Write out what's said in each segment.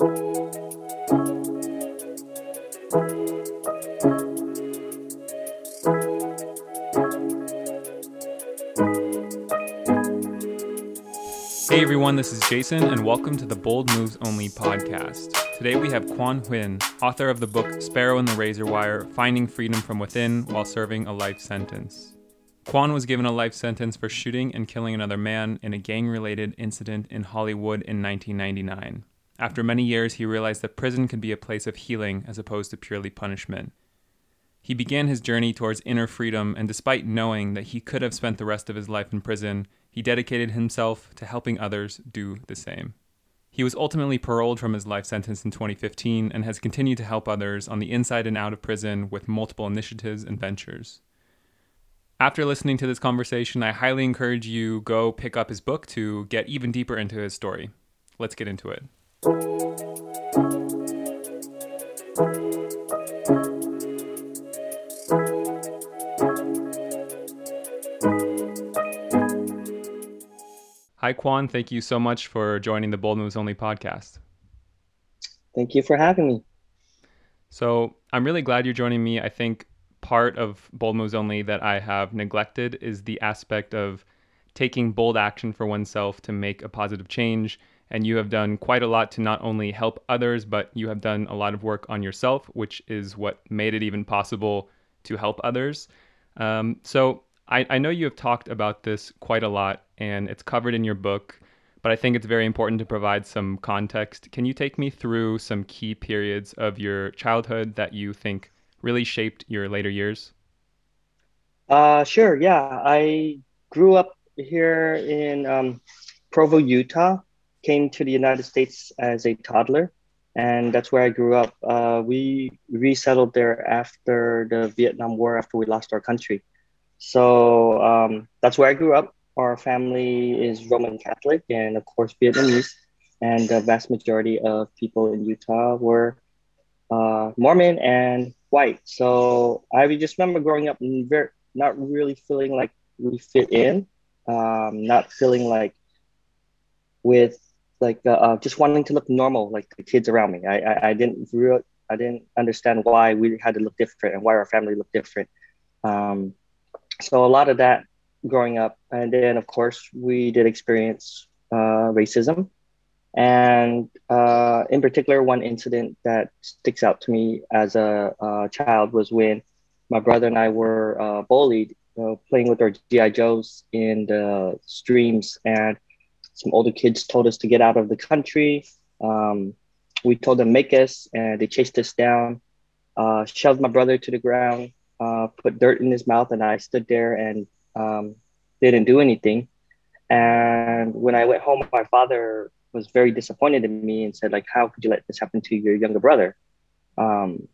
Hey everyone, this is Jason, and welcome to the Bold Moves Only podcast. Today we have Quan Huynh, author of the book Sparrow in the Razor Wire Finding Freedom from Within While Serving a Life Sentence. Quan was given a life sentence for shooting and killing another man in a gang related incident in Hollywood in 1999. After many years, he realized that prison could be a place of healing as opposed to purely punishment. He began his journey towards inner freedom, and despite knowing that he could have spent the rest of his life in prison, he dedicated himself to helping others do the same. He was ultimately paroled from his life sentence in 2015 and has continued to help others on the inside and out of prison with multiple initiatives and ventures. After listening to this conversation, I highly encourage you go pick up his book to get even deeper into his story. Let's get into it. Hi, Quan. Thank you so much for joining the Bold Moves Only podcast. Thank you for having me. So, I'm really glad you're joining me. I think part of Bold Moves Only that I have neglected is the aspect of taking bold action for oneself to make a positive change. And you have done quite a lot to not only help others, but you have done a lot of work on yourself, which is what made it even possible to help others. Um, so, I, I know you have talked about this quite a lot and it's covered in your book, but I think it's very important to provide some context. Can you take me through some key periods of your childhood that you think really shaped your later years? Uh, sure. Yeah, I grew up here in um, Provo, Utah. Came to the United States as a toddler, and that's where I grew up. Uh, we resettled there after the Vietnam War, after we lost our country. So um, that's where I grew up. Our family is Roman Catholic and, of course, Vietnamese. And the vast majority of people in Utah were uh, Mormon and white. So I just remember growing up very, not really feeling like we fit in, um, not feeling like with like uh, uh, just wanting to look normal like the kids around me. I, I, I didn't real I didn't understand why we had to look different and why our family looked different. Um, so a lot of that growing up and then of course we did experience uh, racism and uh, in particular one incident that sticks out to me as a, a child was when my brother and i were uh, bullied uh, playing with our gi joes in the streams and some older kids told us to get out of the country um, we told them make us and they chased us down uh, shoved my brother to the ground uh, put dirt in his mouth, and I stood there and um, didn't do anything. And when I went home, my father was very disappointed in me and said, like, how could you let this happen to your younger brother? Um,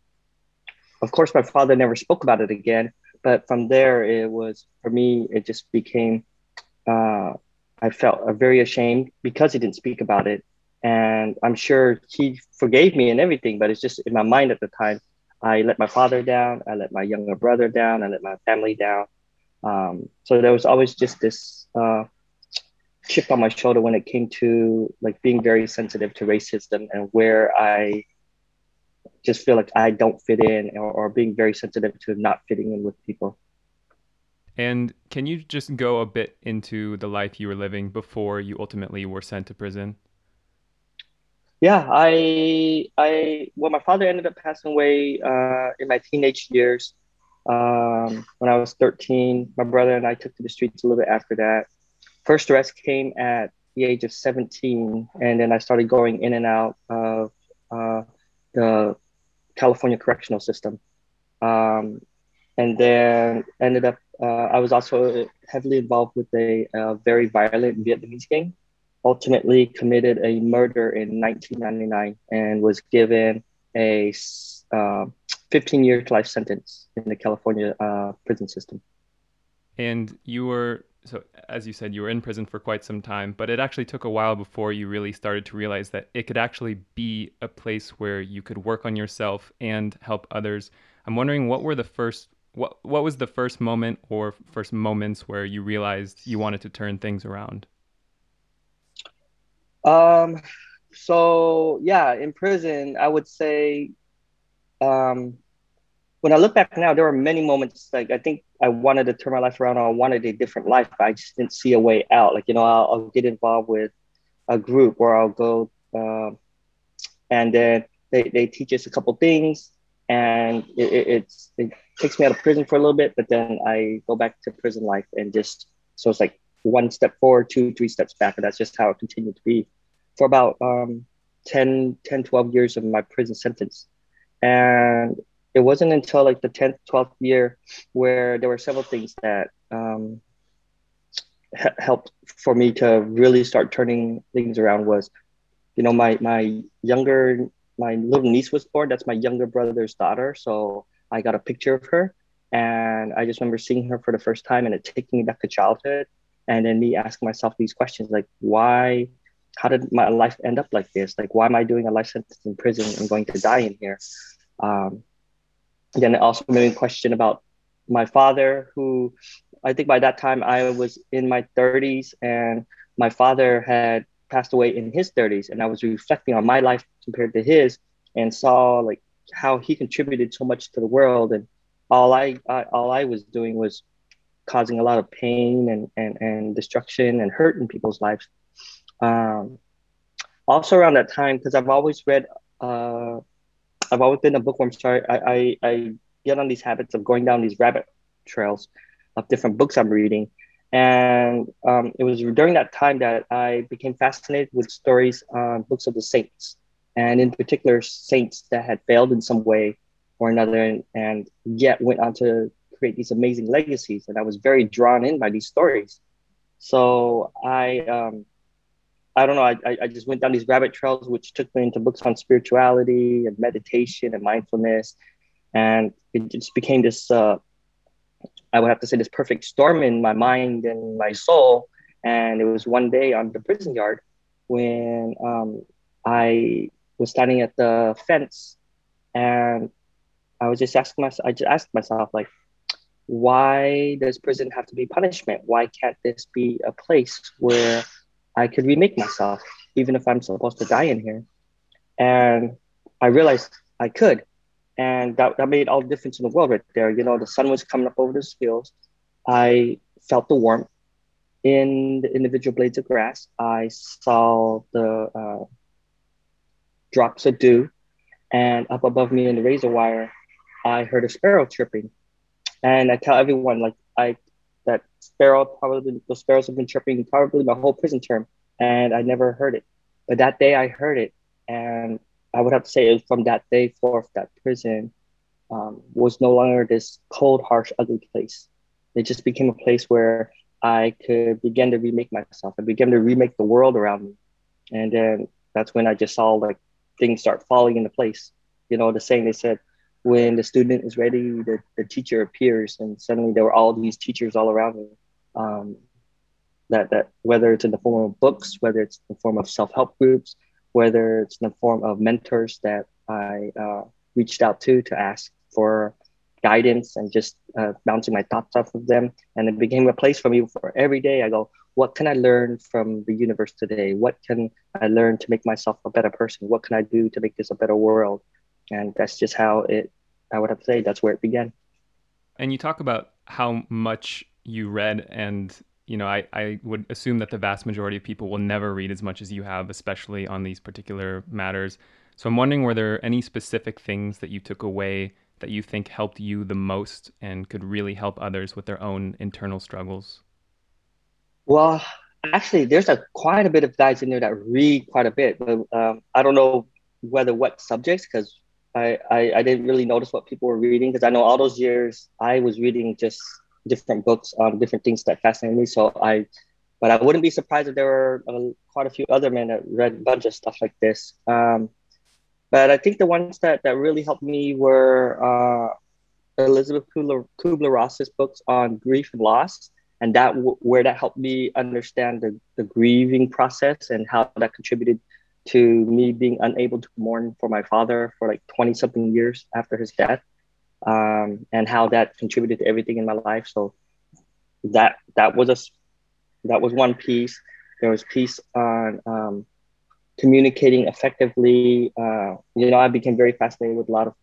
of course, my father never spoke about it again. But from there, it was for me, it just became, uh, I felt uh, very ashamed because he didn't speak about it. And I'm sure he forgave me and everything, but it's just in my mind at the time, I let my father down. I let my younger brother down. I let my family down. Um, so there was always just this uh, chip on my shoulder when it came to like being very sensitive to racism and where I just feel like I don't fit in or, or being very sensitive to not fitting in with people. And can you just go a bit into the life you were living before you ultimately were sent to prison? yeah, I I well, my father ended up passing away uh, in my teenage years. Um, when I was 13, my brother and I took to the streets a little bit after that. First arrest came at the age of 17, and then I started going in and out of uh, the California correctional system. Um, and then ended up, uh, I was also heavily involved with a, a very violent Vietnamese gang ultimately committed a murder in 1999 and was given a uh, 15 year life sentence in the California uh, prison system. And you were, so as you said, you were in prison for quite some time, but it actually took a while before you really started to realize that it could actually be a place where you could work on yourself and help others. I'm wondering what were the first what what was the first moment or first moments where you realized you wanted to turn things around? Um, so yeah, in prison, I would say, um, when I look back now, there were many moments. Like I think I wanted to turn my life around. Or I wanted a different life, but I just didn't see a way out. Like you know, I'll, I'll get involved with a group, or I'll go, uh, and then they, they teach us a couple things, and it, it, it's it takes me out of prison for a little bit, but then I go back to prison life and just so it's like one step forward, two, three steps back, and that's just how it continued to be for about um, 10, 10, 12 years of my prison sentence. And it wasn't until like the 10th, 12th year where there were several things that um, helped for me to really start turning things around was, you know, my, my younger, my little niece was born. That's my younger brother's daughter. So I got a picture of her and I just remember seeing her for the first time and it taking me back to childhood. And then me asking myself these questions like, why how did my life end up like this? Like, why am I doing a life sentence in prison and going to die in here? Um, then it also made me question about my father, who I think by that time I was in my 30s and my father had passed away in his 30s. And I was reflecting on my life compared to his and saw like how he contributed so much to the world. And all I, I all I was doing was causing a lot of pain and, and, and destruction and hurt in people's lives. Um, also around that time, because I've always read, uh, I've always been a bookworm. Sorry, I, I, I get on these habits of going down these rabbit trails of different books I'm reading. And um, it was during that time that I became fascinated with stories on books of the saints, and in particular, saints that had failed in some way or another, and, and yet went on to create these amazing legacies. And I was very drawn in by these stories. So I um, I don't know. I, I just went down these rabbit trails, which took me into books on spirituality and meditation and mindfulness. And it just became this, uh, I would have to say, this perfect storm in my mind and my soul. And it was one day on the prison yard when um, I was standing at the fence and I was just asking myself, I just asked myself, like, why does prison have to be punishment? Why can't this be a place where I could remake myself, even if I'm supposed to die in here. And I realized I could. And that, that made all the difference in the world right there. You know, the sun was coming up over the hills. I felt the warmth in the individual blades of grass. I saw the uh, drops of dew. And up above me in the razor wire, I heard a sparrow chirping. And I tell everyone, like, I that sparrow probably those sparrows have been chirping probably my whole prison term, and I never heard it. But that day I heard it, and I would have to say from that day forth that prison um, was no longer this cold, harsh, ugly place. It just became a place where I could begin to remake myself. I began to remake the world around me, and then that's when I just saw like things start falling into place. You know, the saying they said, when the student is ready, the, the teacher appears, and suddenly there were all these teachers all around me. Um, that that whether it's in the form of books, whether it's in the form of self help groups, whether it's in the form of mentors that I uh, reached out to to ask for guidance and just uh, bouncing my thoughts off of them, and it became a place for me for every day. I go, what can I learn from the universe today? What can I learn to make myself a better person? What can I do to make this a better world? And that's just how it I would have to say that's where it began. And you talk about how much you read and you know, I, I would assume that the vast majority of people will never read as much as you have, especially on these particular matters. So I'm wondering, were there any specific things that you took away that you think helped you the most and could really help others with their own internal struggles? Well, actually, there's a quite a bit of guys in there that read quite a bit, but um, I don't know whether what subjects because I, I, I didn't really notice what people were reading because I know all those years I was reading just different books on different things that fascinated me. So I, but I wouldn't be surprised if there were uh, quite a few other men that read a bunch of stuff like this. Um, but I think the ones that, that really helped me were uh, Elisabeth Kubler Ross's books on grief and loss, and that where that helped me understand the, the grieving process and how that contributed to me being unable to mourn for my father for like 20 something years after his death um, and how that contributed to everything in my life so that that was a that was one piece there was piece on um, communicating effectively. Uh, you know, I became very fascinated with a lot of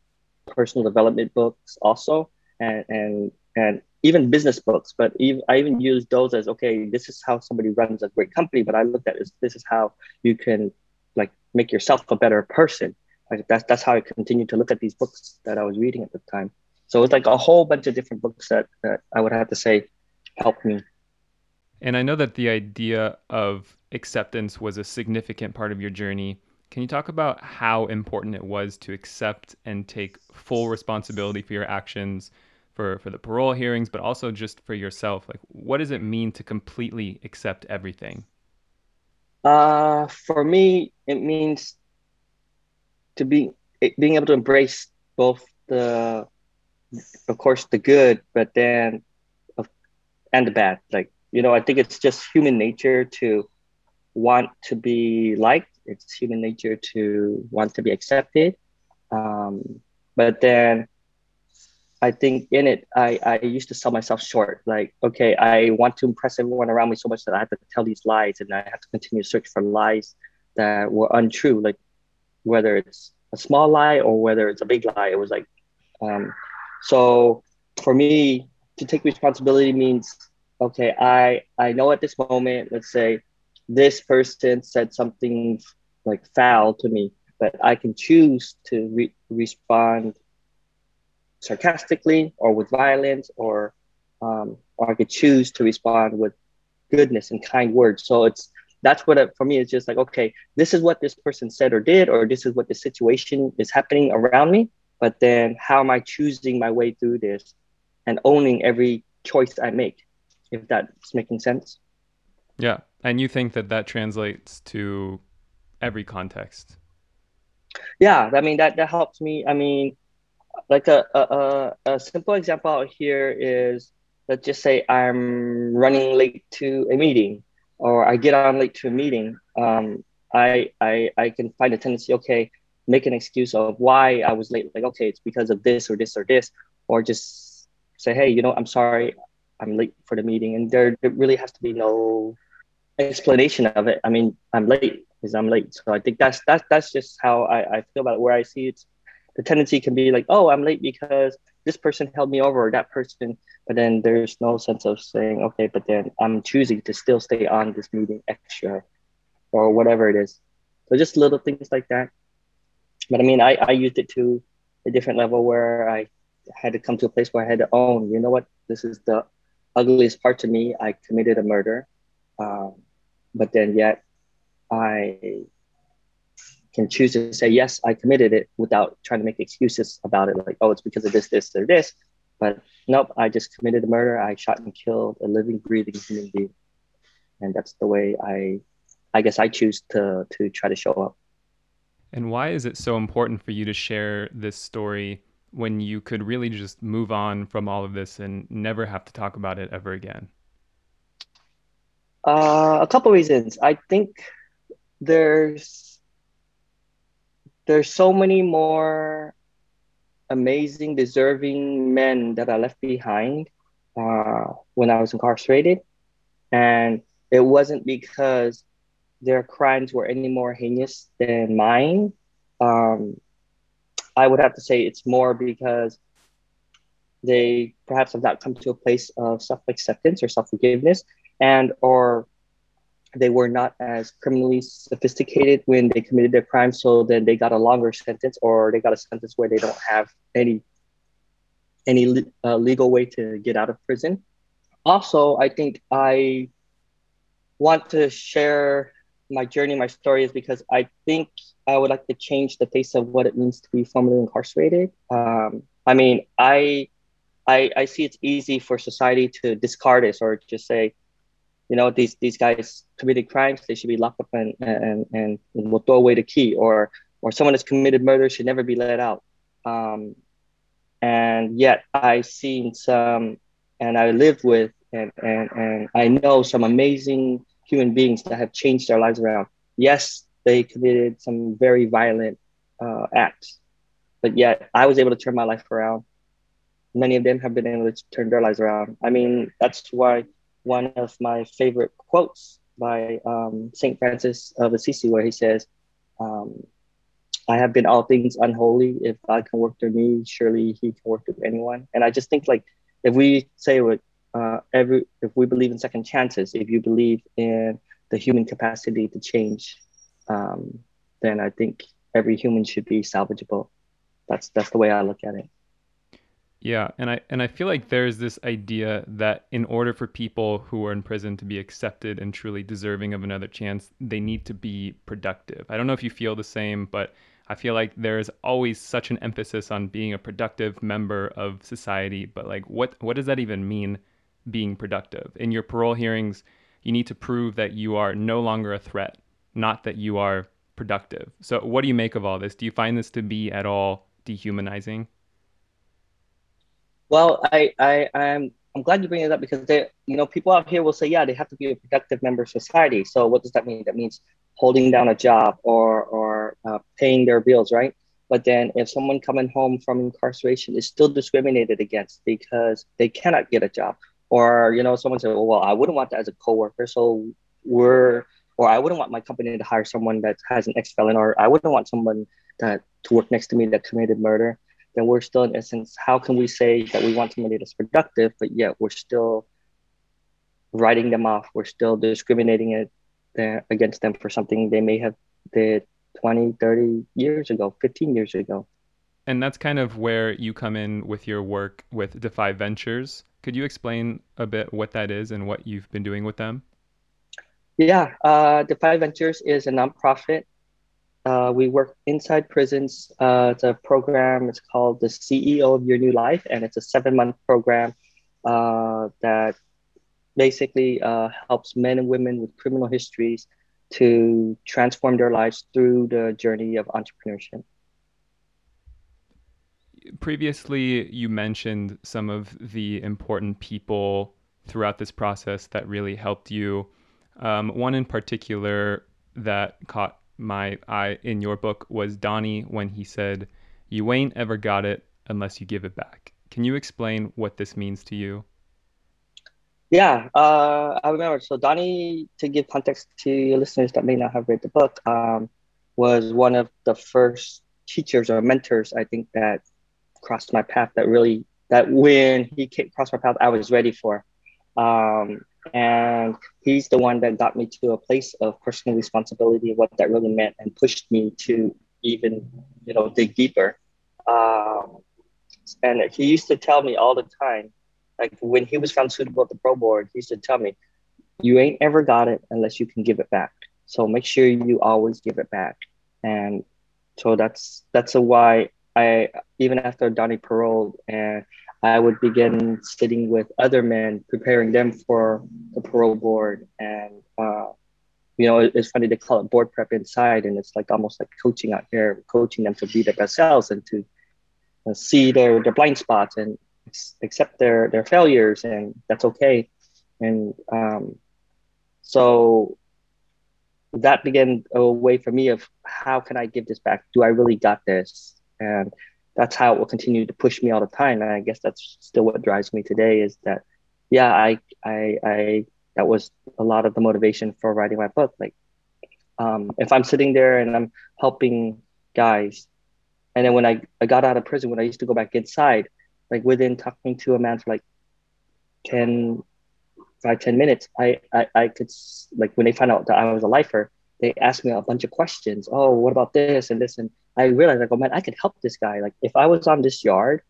personal development books also, and and and even business books. But even, I even use those as okay, this is how somebody runs a great company. But I looked at it, this is how you can like make yourself a better person. Like that's that's how I continued to look at these books that I was reading at the time. So it's like a whole bunch of different books that, that I would have to say helped me. And I know that the idea of acceptance was a significant part of your journey. Can you talk about how important it was to accept and take full responsibility for your actions, for, for the parole hearings, but also just for yourself? Like, what does it mean to completely accept everything? Uh, for me, it means to be being able to embrace both the, of course, the good, but then, and the bad. Like you know, I think it's just human nature to want to be liked. It's human nature to want to be accepted. Um, but then I think in it, I, I used to sell myself short. Like, okay, I want to impress everyone around me so much that I have to tell these lies and I have to continue to search for lies that were untrue. Like, whether it's a small lie or whether it's a big lie, it was like, um, so for me to take responsibility means, okay, I, I know at this moment, let's say this person said something like foul to me, but I can choose to re- respond sarcastically or with violence, or um, or I could choose to respond with goodness and kind words. So it's that's what it, for me it's just like okay, this is what this person said or did, or this is what the situation is happening around me. But then how am I choosing my way through this and owning every choice I make? If that's making sense. Yeah. And you think that that translates to every context? Yeah, I mean that that helps me. I mean, like a a, a simple example out here is let's just say I'm running late to a meeting, or I get on late to a meeting. Um, I I I can find a tendency. Okay, make an excuse of why I was late. Like okay, it's because of this or this or this, or just say, hey, you know, I'm sorry, I'm late for the meeting, and there, there really has to be no explanation of it. I mean, I'm late because I'm late. So I think that's that's that's just how I, I feel about it. Where I see it's the tendency can be like, oh, I'm late because this person held me over or that person, but then there's no sense of saying, okay, but then I'm choosing to still stay on this meeting extra or whatever it is. So just little things like that. But I mean, I, I used it to a different level where I had to come to a place where I had to own, you know what, this is the ugliest part to me. I committed a murder. Um, but then yet I can choose to say, yes, I committed it without trying to make excuses about it, like, oh, it's because of this, this, or this. But nope, I just committed a murder. I shot and killed a living, breathing human being. And that's the way I, I guess I choose to, to try to show up. And why is it so important for you to share this story when you could really just move on from all of this and never have to talk about it ever again? Uh, a couple reasons. I think there's there's so many more amazing, deserving men that I left behind uh, when I was incarcerated, and it wasn't because their crimes were any more heinous than mine. Um, I would have to say it's more because they perhaps have not come to a place of self acceptance or self forgiveness and or they were not as criminally sophisticated when they committed their crime so then they got a longer sentence or they got a sentence where they don't have any any uh, legal way to get out of prison. Also i think i want to share my journey my story is because i think i would like to change the face of what it means to be formerly incarcerated. Um, i mean i I, I see it's easy for society to discard this or just say you know these these guys committed crimes they should be locked up and and and we'll throw away the key or or someone that's committed murder should never be let out. Um, and yet i've seen some and i live with and, and and i know some amazing human beings that have changed their lives around. Yes they committed some very violent uh, acts but yet i was able to turn my life around. Many of them have been able to turn their lives around. I mean that's why one of my favorite quotes by um, St. Francis of Assisi, where he says, um, I have been all things unholy. If God can work through me, surely He can work through anyone. And I just think like if we say what uh, every if we believe in second chances, if you believe in the human capacity to change, um, then I think every human should be salvageable. That's that's the way I look at it. Yeah, and I and I feel like there's this idea that in order for people who are in prison to be accepted and truly deserving of another chance, they need to be productive. I don't know if you feel the same, but I feel like there's always such an emphasis on being a productive member of society, but like what what does that even mean being productive? In your parole hearings, you need to prove that you are no longer a threat, not that you are productive. So what do you make of all this? Do you find this to be at all dehumanizing? Well, I, I, I'm, I'm glad you bring it up because they, you know, people out here will say, yeah, they have to be a productive member of society. So what does that mean? That means holding down a job or, or uh, paying their bills, right? But then if someone coming home from incarceration is still discriminated against because they cannot get a job, or you know, someone said, well, well, I wouldn't want that as a coworker, so we're, or I wouldn't want my company to hire someone that has an ex felon, or I wouldn't want someone that to work next to me that committed murder then we're still in essence how can we say that we want somebody that's productive but yet we're still writing them off we're still discriminating it uh, against them for something they may have did 20 30 years ago 15 years ago. And that's kind of where you come in with your work with defy ventures. Could you explain a bit what that is and what you've been doing with them? Yeah uh, defy ventures is a nonprofit uh, we work inside prisons. Uh, it's a program. It's called the CEO of Your New Life, and it's a seven-month program uh, that basically uh, helps men and women with criminal histories to transform their lives through the journey of entrepreneurship. Previously, you mentioned some of the important people throughout this process that really helped you. Um, one in particular that caught my eye in your book was Donnie when he said, You ain't ever got it unless you give it back. Can you explain what this means to you? Yeah, uh, I remember. So Donnie, to give context to your listeners that may not have read the book, um, was one of the first teachers or mentors I think that crossed my path. That really, that when he came across my path, I was ready for. Um, and he's the one that got me to a place of personal responsibility what that really meant and pushed me to even you know dig deeper. Um, and he used to tell me all the time like when he was found suitable at the pro board he used to tell me you ain't ever got it unless you can give it back. So make sure you always give it back. And so that's that's a why i even after donnie paroled and I would begin sitting with other men, preparing them for the parole board. And, uh, you know, it's funny they call it board prep inside, and it's like almost like coaching out here, coaching them to be their best selves and to uh, see their, their blind spots and accept their, their failures, and that's okay. And um, so that began a way for me of how can I give this back? Do I really got this? And that's how it will continue to push me all the time. And I guess that's still what drives me today is that, yeah, I, I, I, that was a lot of the motivation for writing my book. Like, um, if I'm sitting there and I'm helping guys, and then when I, I got out of prison, when I used to go back inside, like within talking to a man for like 10, five, 10 minutes, I, I, I could, like, when they found out that I was a lifer, they asked me a bunch of questions. Oh, what about this and this? And I realized like, oh man, I could help this guy. Like if I was on this yard,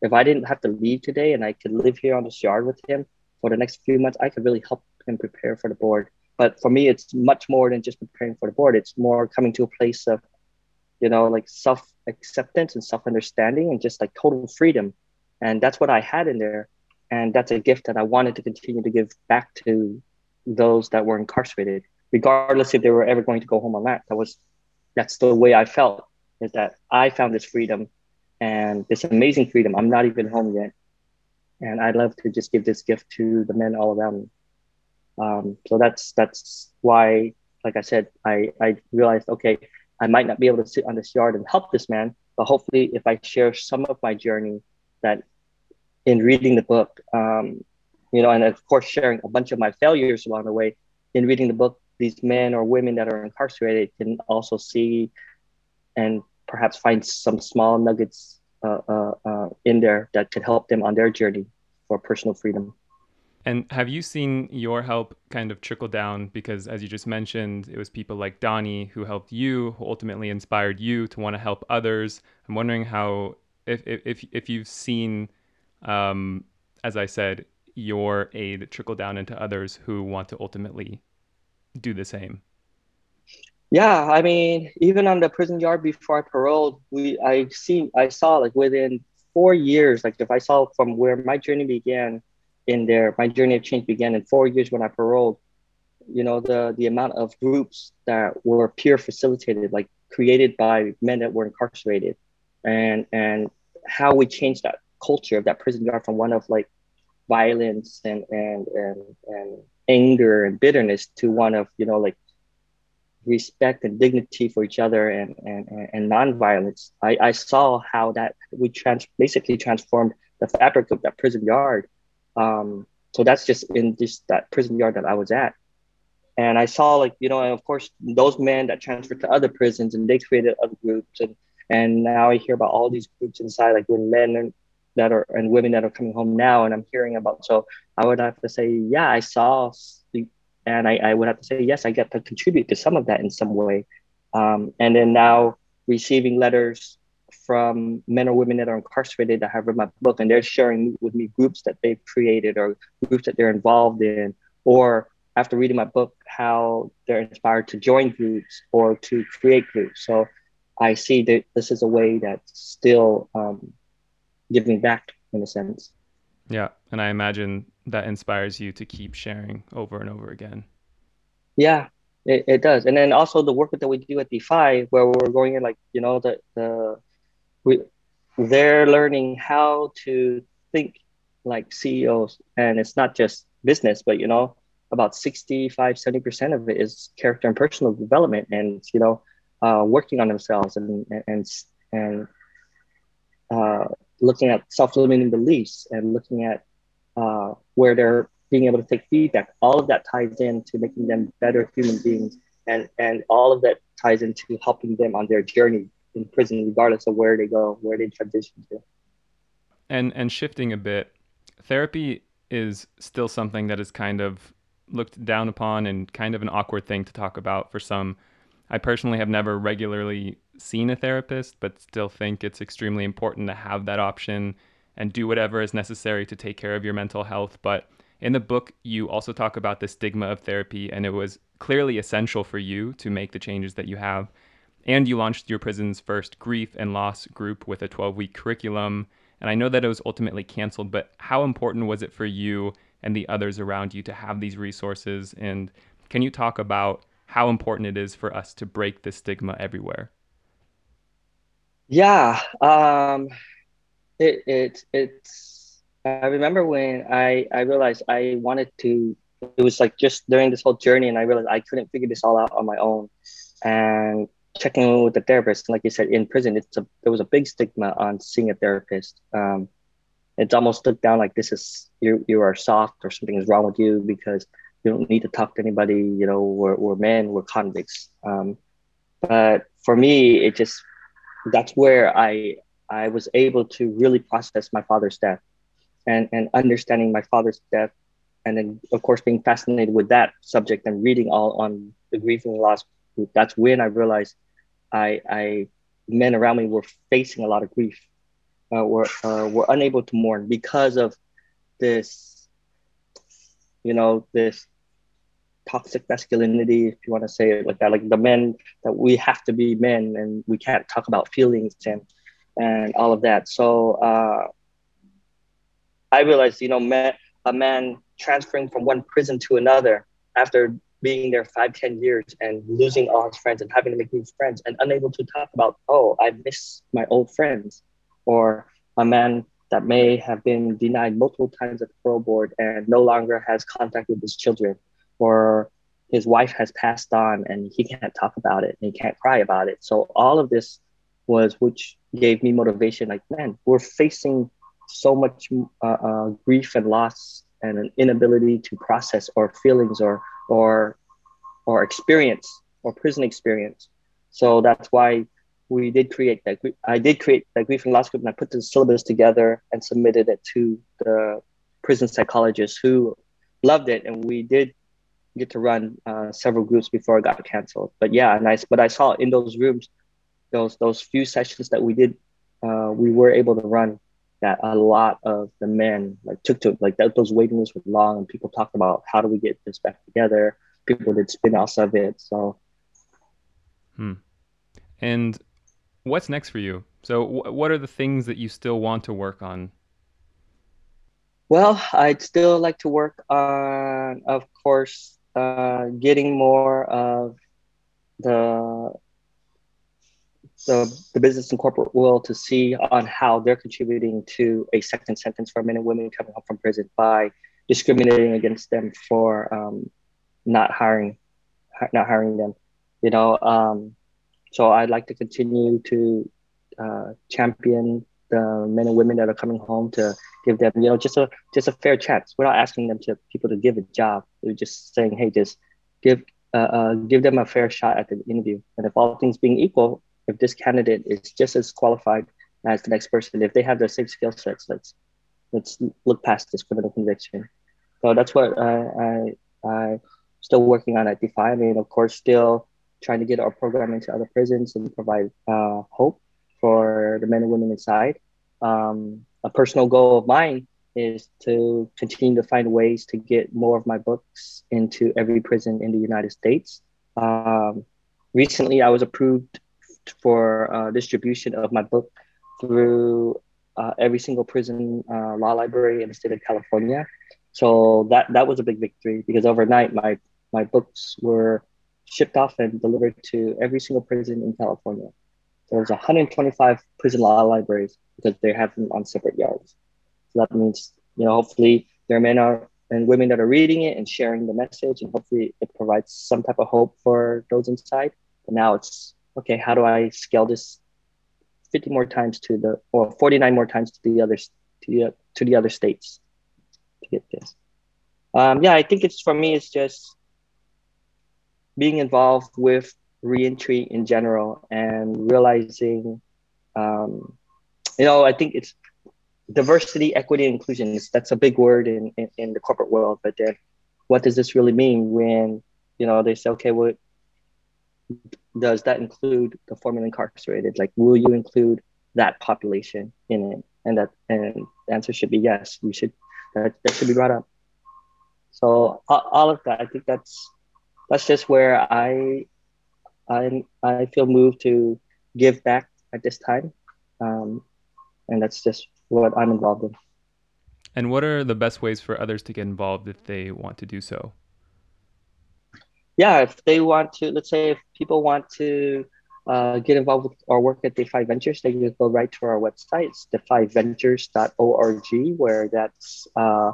if I didn't have to leave today and I could live here on this yard with him for the next few months, I could really help him prepare for the board. But for me, it's much more than just preparing for the board. It's more coming to a place of, you know, like self acceptance and self understanding and just like total freedom. And that's what I had in there. And that's a gift that I wanted to continue to give back to those that were incarcerated, regardless if they were ever going to go home or not. That was, that's the way I felt is that I found this freedom and this amazing freedom. I'm not even home yet. And I'd love to just give this gift to the men all around me. Um, so that's that's why, like I said, I, I realized, okay, I might not be able to sit on this yard and help this man, but hopefully if I share some of my journey that in reading the book, um, you know, and of course sharing a bunch of my failures along the way, in reading the book, these men or women that are incarcerated can also see and perhaps find some small nuggets uh, uh, uh, in there that could help them on their journey for personal freedom. And have you seen your help kind of trickle down? Because as you just mentioned, it was people like Donnie who helped you, who ultimately inspired you to want to help others. I'm wondering how, if if if you've seen, um, as I said, your aid trickle down into others who want to ultimately do the same. Yeah, I mean, even on the prison yard before I paroled, we I see I saw like within four years, like if I saw from where my journey began in there, my journey of change began in four years when I paroled. You know, the the amount of groups that were peer facilitated, like created by men that were incarcerated, and and how we changed that culture of that prison yard from one of like violence and and and, and anger and bitterness to one of you know like respect and dignity for each other and and, and non-violence I, I saw how that we trans basically transformed the fabric of that prison yard um, so that's just in this that prison yard that I was at. And I saw like, you know, and of course those men that transferred to other prisons and they created other groups and and now I hear about all these groups inside, like when men that are and women that are coming home now and I'm hearing about so I would have to say, yeah, I saw and I, I would have to say, yes, I get to contribute to some of that in some way. Um, and then now receiving letters from men or women that are incarcerated that have read my book and they're sharing with me groups that they've created or groups that they're involved in. Or after reading my book how they're inspired to join groups or to create groups. So i see that this is a way that's still um, giving back in a sense. Yeah and i imagine that inspires you to keep sharing over and over again? Yeah it, it does. And then also the work that we do at defy where we're going in like you know the the we they're learning how to think like CEOs and it's not just business but you know about 65 70% of it is character and personal development and you know uh, working on themselves and and and uh, looking at self-limiting beliefs and looking at uh, where they're being able to take feedback all of that ties into making them better human beings and and all of that ties into helping them on their journey in prison, regardless of where they go, where they transition to. And and shifting a bit, therapy is still something that is kind of looked down upon and kind of an awkward thing to talk about for some. I personally have never regularly seen a therapist, but still think it's extremely important to have that option and do whatever is necessary to take care of your mental health. But in the book, you also talk about the stigma of therapy, and it was clearly essential for you to make the changes that you have. And you launched your prison's first grief and loss group with a 12 week curriculum. And I know that it was ultimately canceled, but how important was it for you and the others around you to have these resources? And can you talk about how important it is for us to break this stigma everywhere? Yeah, um, it, it it's. I remember when I I realized I wanted to. It was like just during this whole journey, and I realized I couldn't figure this all out on my own, and checking in with the therapist. Like you said, in prison, it's a there was a big stigma on seeing a therapist. Um, it's almost looked down like this is you you are soft or something is wrong with you because you don't need to talk to anybody. You know, we're, we're men, we're convicts. Um, but for me, it just that's where I I was able to really process my father's death and and understanding my father's death and then of course being fascinated with that subject and reading all on the grief and loss that's when I realized I, I men around me were facing a lot of grief, uh, were uh, were unable to mourn because of this, you know, this toxic masculinity, if you want to say it like that, like the men that we have to be men and we can't talk about feelings and and all of that. So uh, I realized, you know, man, a man transferring from one prison to another after being there five, ten years and losing all his friends and having to make new friends and unable to talk about, oh, I miss my old friends. Or a man that may have been denied multiple times at the parole board and no longer has contact with his children. Or his wife has passed on and he can't talk about it and he can't cry about it. So all of this was which gave me motivation. Like, man, we're facing so much uh, uh, grief and loss and an inability to process our feelings or or or experience or prison experience. So that's why we did create that. I did create that grief and loss group, and I put the syllabus together and submitted it to the prison psychologists who loved it, and we did get to run uh, several groups before it got canceled. But yeah, nice. But I saw in those rooms, those those few sessions that we did, uh, we were able to run that a lot of the men like took to like that, those waiting lists were long, and people talked about how do we get this back together. People did spin-offs of it. So, hmm. and what's next for you? So, w- what are the things that you still want to work on well, I'd still like to work on, of course, uh, getting more of the, the the business and corporate world to see on how they're contributing to a second sentence for men and women coming home from prison by discriminating against them for um, not hiring not hiring them. You know, um, so I'd like to continue to uh, champion the men and women that are coming home to give them, you know, just a just a fair chance. We're not asking them to people to give a job. We're just saying, hey, just give uh, uh, give them a fair shot at the interview. And if all things being equal, if this candidate is just as qualified as the next person, if they have the same skill sets, let's let's look past this criminal conviction. So that's what I I, I still working on at Defy. I mean, of course, still trying to get our program into other prisons and provide uh, hope for the men and women inside. Um, a personal goal of mine is to continue to find ways to get more of my books into every prison in the United States. Um, recently, I was approved for uh, distribution of my book through uh, every single prison uh, law library in the state of California. So that that was a big victory because overnight my my books were shipped off and delivered to every single prison in California there's 125 prison law libraries because they have them on separate yards. So that means, you know, hopefully there are men are, and women that are reading it and sharing the message, and hopefully it provides some type of hope for those inside. But now it's okay. How do I scale this 50 more times to the or 49 more times to the others to the to the other states to get this? Um, yeah, I think it's for me. It's just being involved with reentry in general and realizing um, you know i think it's diversity equity inclusion that's a big word in, in, in the corporate world but then what does this really mean when you know they say okay well does that include the formerly incarcerated? Like will you include that population in it? And that and the answer should be yes. We should that, that should be brought up. So all of that i think that's that's just where i I I feel moved to give back at this time, um, and that's just what I'm involved in. And what are the best ways for others to get involved if they want to do so? Yeah, if they want to, let's say if people want to uh, get involved with our work at Defy Ventures, they can go right to our website. It's defyventures.org, where that's uh,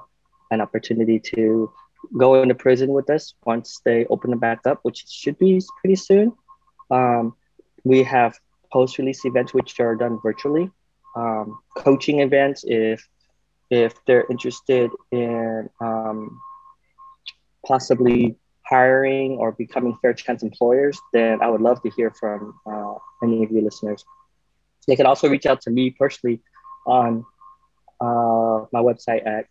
an opportunity to go into prison with us once they open it back up, which should be pretty soon. Um, we have post-release events which are done virtually, um, coaching events if if they're interested in um, possibly hiring or becoming fair chance employers, then I would love to hear from uh, any of you listeners. They can also reach out to me personally on uh, my website at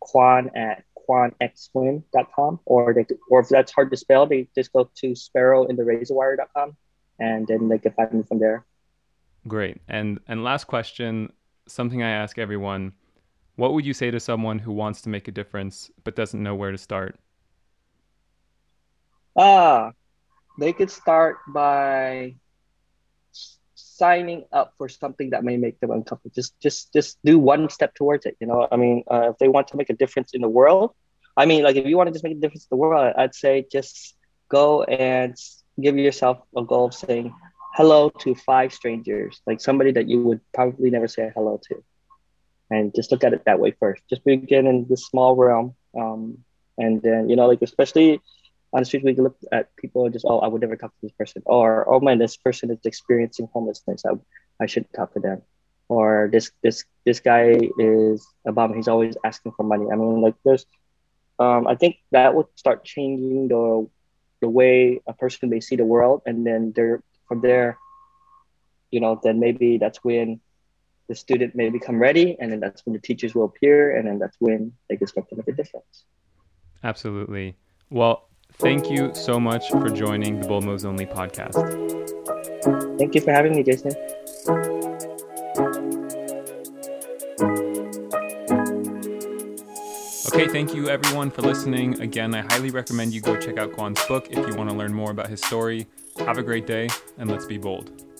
quan at quanhuynh.com or they or if that's hard to spell, they just go to sparrowintherazorwire.com and then they can find me from there. Great. And and last question, something I ask everyone, what would you say to someone who wants to make a difference but doesn't know where to start? Ah, they could start by signing up for something that may make them uncomfortable. Just just just do one step towards it. You know, I mean, uh, if they want to make a difference in the world, I mean, like if you want to just make a difference in the world, I'd say just go and give yourself a goal of saying hello to five strangers, like somebody that you would probably never say hello to, and just look at it that way first. Just begin in this small realm, um, and then you know, like especially on the street, we look at people and just, oh, I would never talk to this person, or oh man, this person is experiencing homelessness. I, I should talk to them, or this this this guy is a bum. He's always asking for money. I mean, like there's, um, I think that would start changing the the way a person may see the world, and then they're from there, you know, then maybe that's when the student may become ready, and then that's when the teachers will appear, and then that's when they can start to make a difference. Absolutely. Well, thank you so much for joining the Bold Moves Only podcast. Thank you for having me, Jason. Okay, thank you everyone for listening. Again, I highly recommend you go check out Quan's book if you want to learn more about his story. Have a great day, and let's be bold.